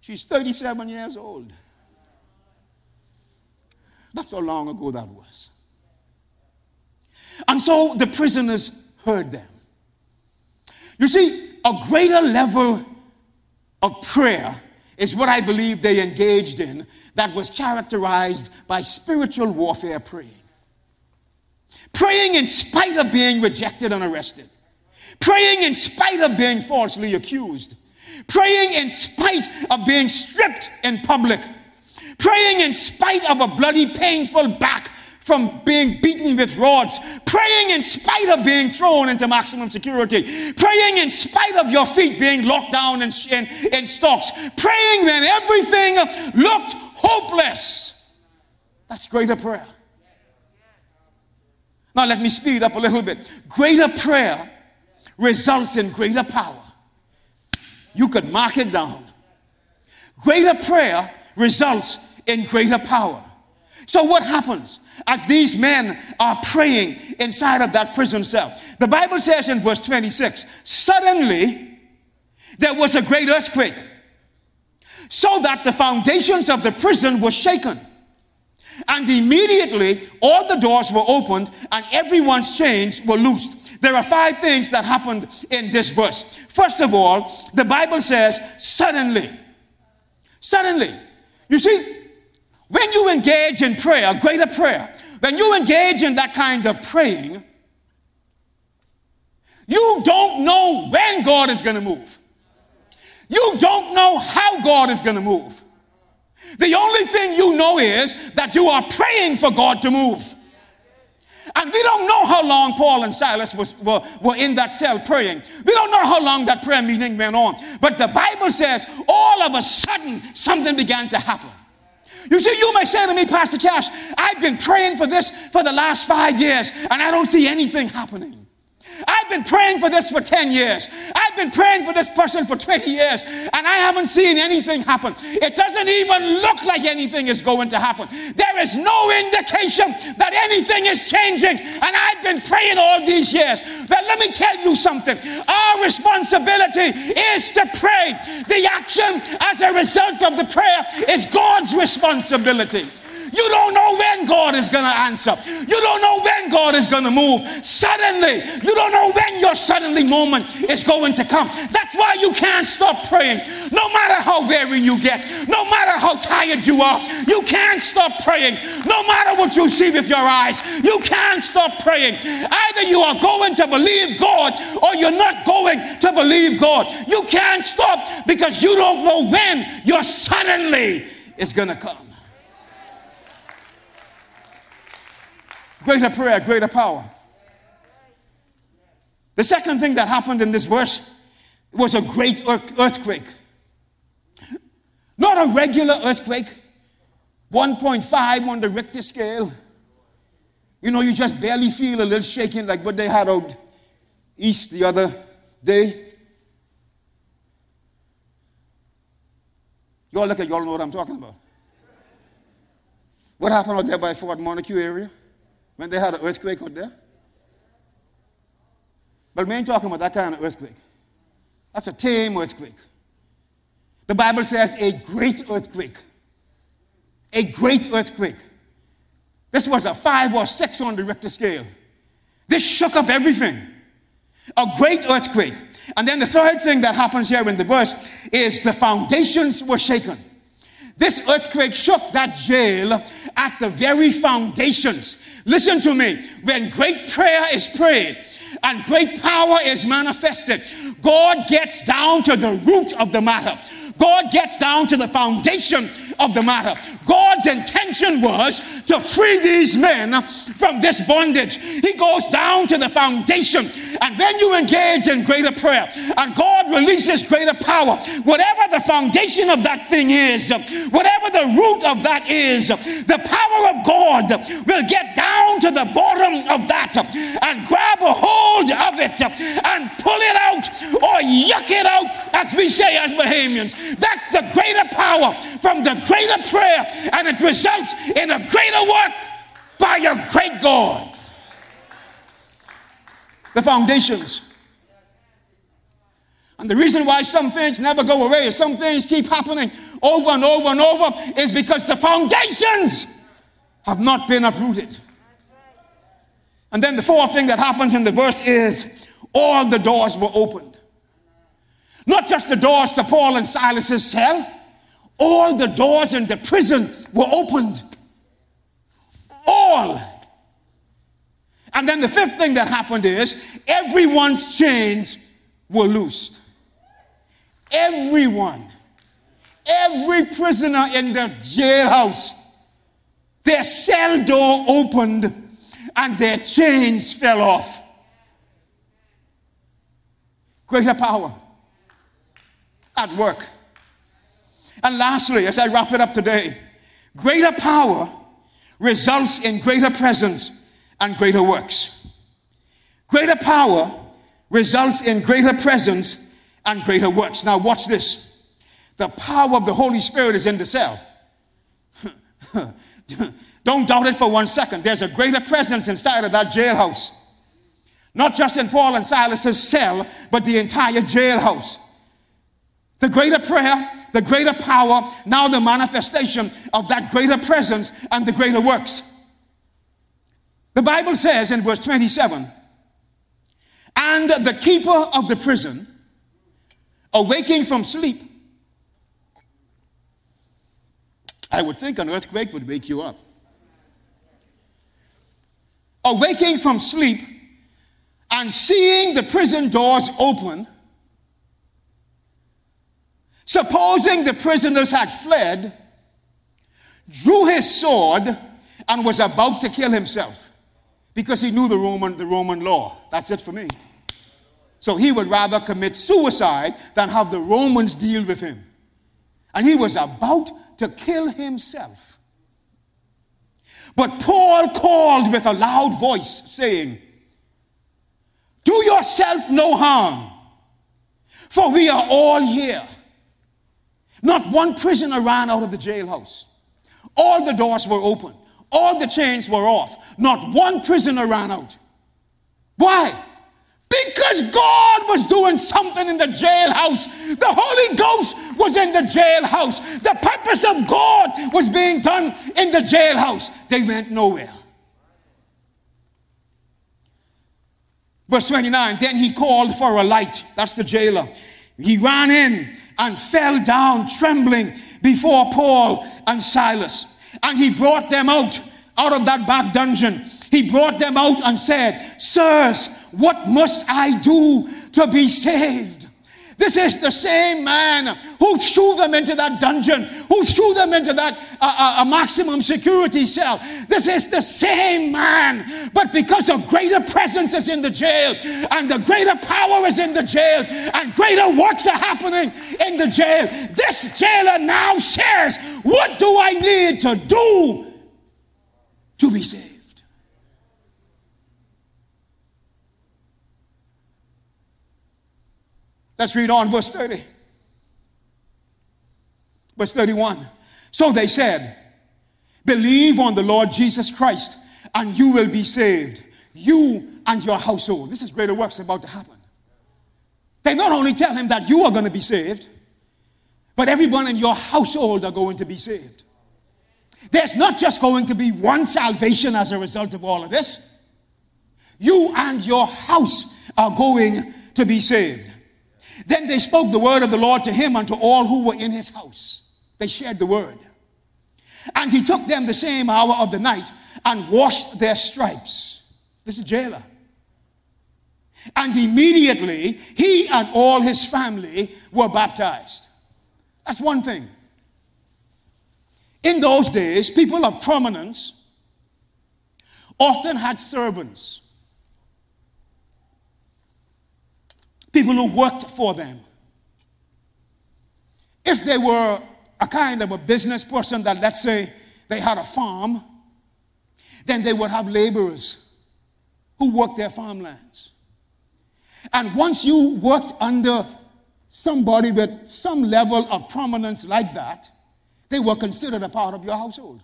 She's 37 years old. That's how long ago that was. And so the prisoners heard them. You see, a greater level of prayer is what I believe they engaged in that was characterized by spiritual warfare praying. Praying in spite of being rejected and arrested. Praying in spite of being falsely accused praying in spite of being stripped in public, praying in spite of a bloody, painful back from being beaten with rods, praying in spite of being thrown into maximum security, praying in spite of your feet being locked down in, in, in stocks, praying when everything looked hopeless. That's greater prayer. Now, let me speed up a little bit. Greater prayer results in greater power you could mark it down. Greater prayer results in greater power. So, what happens as these men are praying inside of that prison cell? The Bible says in verse 26 suddenly there was a great earthquake, so that the foundations of the prison were shaken. And immediately all the doors were opened and everyone's chains were loosed. There are five things that happened in this verse. First of all, the Bible says, suddenly. Suddenly. You see, when you engage in prayer, greater prayer, when you engage in that kind of praying, You don't know when God is going to move. You don't know how God is going to move. The only thing you know is that you are praying for God to move. And we don't know how long Paul and Silas was, were, were in that cell praying. We don't know how long that prayer meeting went on. But the Bible says all of a sudden something began to happen. You see, you may say to me, Pastor Cash, I've been praying for this for the last five years and I don't see anything happening. I've been praying for this for 10 years. I've been praying for this person for 20 years, and I haven't seen anything happen. It doesn't even look like anything is going to happen. There is no indication that anything is changing, and I've been praying all these years. But let me tell you something our responsibility is to pray. The action as a result of the prayer is God's responsibility. You don't know when God is going to answer. You don't know when God is going to move. Suddenly, you don't know when your suddenly moment is going to come. That's why you can't stop praying. No matter how weary you get, no matter how tired you are, you can't stop praying. No matter what you see with your eyes, you can't stop praying. Either you are going to believe God or you're not going to believe God. You can't stop because you don't know when your suddenly is going to come. Greater prayer, greater power. The second thing that happened in this verse was a great earthquake. Not a regular earthquake, 1.5 on the Richter scale. You know, you just barely feel a little shaking like what they had out east the other day. Y'all look at y'all know what I'm talking about. What happened out there by Fort Montague area? When they had an earthquake out there. But we ain't talking about that kind of earthquake. That's a tame earthquake. The Bible says a great earthquake. A great earthquake. This was a five or six on the Richter scale. This shook up everything. A great earthquake. And then the third thing that happens here in the verse is the foundations were shaken. This earthquake shook that jail at the very foundations. Listen to me. When great prayer is prayed and great power is manifested, God gets down to the root of the matter. God gets down to the foundation of the matter. God's intention was to free these men from this bondage. He goes down to the foundation. And when you engage in greater prayer and God releases greater power, whatever the foundation of that thing is, whatever the root of that is, the power of God will get down to the bottom of that and grab a hold of it and pull it out or yuck it out, as we say as Bahamians. That's the greater power from the greater prayer, and it results in a greater work by a great God. The foundations. And the reason why some things never go away, or some things keep happening over and over and over, is because the foundations have not been uprooted. And then the fourth thing that happens in the verse is all the doors were opened. Not just the doors to Paul and Silas's cell, all the doors in the prison were opened. All. And then the fifth thing that happened is everyone's chains were loosed. Everyone. Every prisoner in the jailhouse, their cell door opened and their chains fell off. Greater power at work. And lastly, as I wrap it up today, greater power results in greater presence and greater works. Greater power results in greater presence and greater works. Now, watch this. The power of the Holy Spirit is in the cell. Don't doubt it for one second. There's a greater presence inside of that jailhouse. Not just in Paul and Silas's cell, but the entire jailhouse. The greater prayer the greater power, now the manifestation of that greater presence and the greater works. The Bible says in verse 27 And the keeper of the prison, awaking from sleep, I would think an earthquake would wake you up. Awaking from sleep And seeing the prison doors open, supposing the prisoners had fled, drew his sword and was about to kill himself because he knew the Roman, the Roman law. That's it for me. So he would rather commit suicide than have the Romans deal with him. And he was about to kill himself. But Paul called with a loud voice, saying, Do yourself no harm, for we are all here. Not one prisoner ran out of the jailhouse. All the doors were open, all the chains were off. Not one prisoner ran out. Why? Because God was doing something in the jailhouse. The Holy Ghost was in the jailhouse. The purpose of God was being done in the jailhouse. They went nowhere. Verse 29 Then he called for a light. That's the jailer. He ran in and fell down trembling before Paul and Silas. And he brought them out, out of that back dungeon. He brought them out and said, Sirs, what must I do to be saved? This is the same man who threw them into that dungeon, who threw them into that uh, uh, maximum security cell. This is the same man, but because a greater presence is in the jail, and the greater power is in the jail, and greater works are happening in the jail, this jailer now says, What do I need to do to be saved? Let's read on, verse 30. Verse 31. So they said, Believe on the Lord Jesus Christ, and you will be saved, you and your household. This is greater works about to happen. They not only tell him that you are going to be saved, but everyone in your household are going to be saved. There's not just going to be one salvation as a result of all of this. You and your house are going to be saved. Then they spoke the word of the Lord to him and to all who were in his house. They shared the word. And he took them the same hour of the night and washed their stripes. This is jailer. And immediately he and all his family were baptized. That's one thing. In those days, people of prominence often had servants people who worked for them. If they were a kind of a business person that, let's say, they had a farm, then they would have laborers who worked their farmlands. And once you worked under somebody with some level of prominence like that, they were considered a part of your household.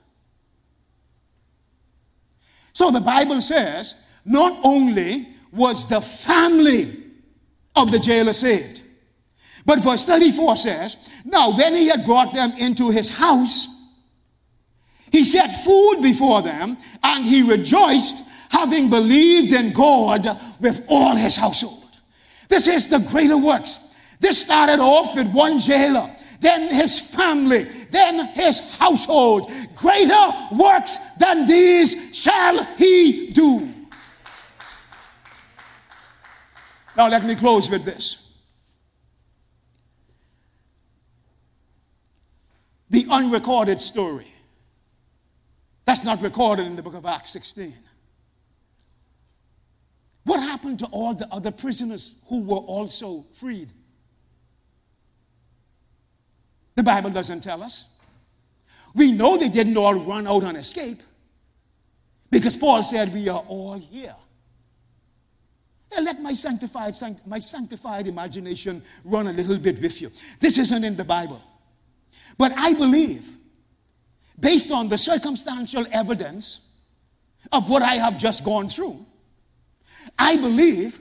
So the Bible says not only was the family of the jailer saved. But verse 34 says, Now when he had brought them into his house, he set food before them, and he rejoiced, having believed in God with all his household. This is the greater works. This started off with one jailer, then his family, then his household. Greater works than these shall he do. Now, let me close with this. The unrecorded story. That's not recorded in the book of Acts 16. What happened to all the other prisoners who were also freed? The Bible doesn't tell us. We know they didn't all run out and escape because Paul said, We are all here let my sanctified, my sanctified imagination run a little bit with you. This isn't in the Bible. But I believe, based on the circumstantial evidence of what I have just gone through, I believe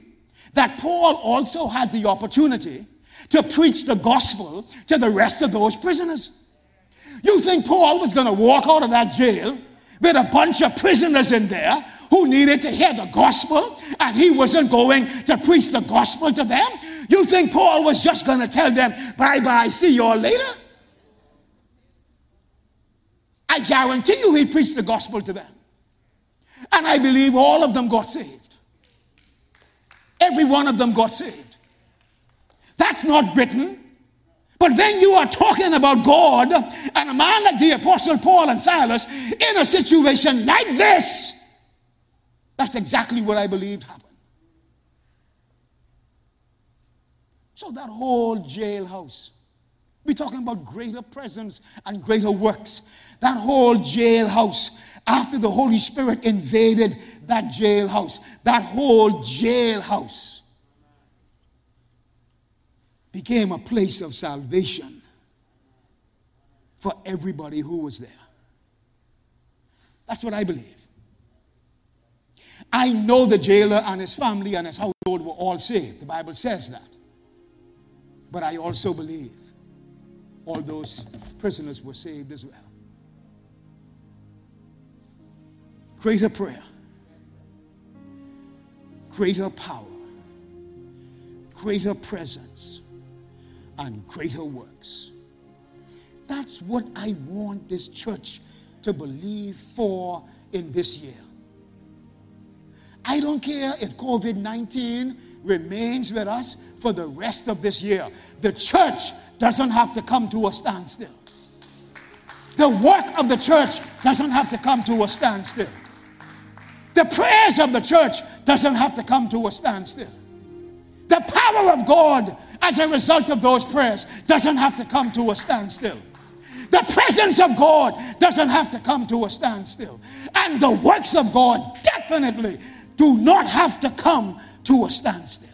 that Paul also had the opportunity to preach the gospel to the rest of those prisoners. You think Paul was going to walk out of that jail with a bunch of prisoners in there who needed to hear the gospel and he wasn't going to preach the gospel to them? You think Paul was just going to tell them, bye bye, see you all later? I guarantee you he preached the gospel to them. And I believe all of them got saved.
every one of them got saved. That's not written. But when you are talking about God and a man like the Apostle Paul and Silas in a situation like this, that's exactly what I believed happened. So that whole jailhouse, we're talking about greater presence and greater works. That whole jailhouse, after the Holy Spirit invaded that jailhouse, that whole jailhouse became a place of salvation for everybody who was there. That's what I believe. I know the jailer and his family and his household were all saved. The Bible says that. But I also believe all those prisoners were saved as well. Greater prayer, greater power, greater presence, and greater works. That's what I want this church to believe for in this year. I don't care if COVID 19 remains with us for the rest of this year. The church doesn't have to come to a standstill. The work of the church doesn't have to come to a standstill. The prayers of the church doesn't have to come to a standstill. The power of God as a result of those prayers doesn't have to come to a standstill. The presence of God doesn't have to come to a standstill. And the works of God definitely do not have to come to a standstill.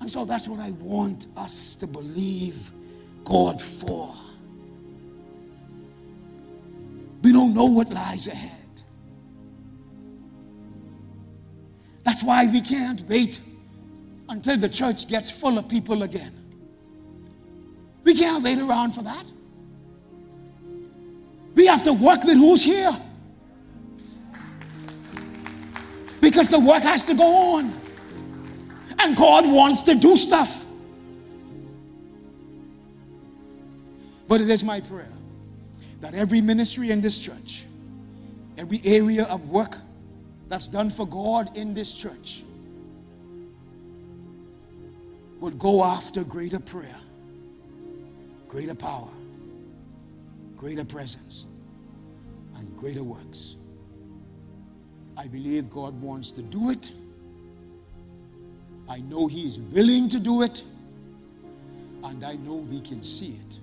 And so that's what I want us to believe God for. We don't know what lies ahead. That's why we can't wait until the church gets full of people again. We can't wait around for that. We have to work with who's here. Because the work has to go on. And God wants to do stuff. But it is my prayer that every ministry in this church, every area of work that's done for God in this church, would go after greater prayer, greater power, greater presence, and greater works. I believe God wants to do it. I know He is willing to do it. And I know we can see it.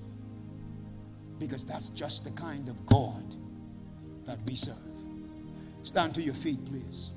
Because that's just the kind of God that we serve. Stand to your feet, please.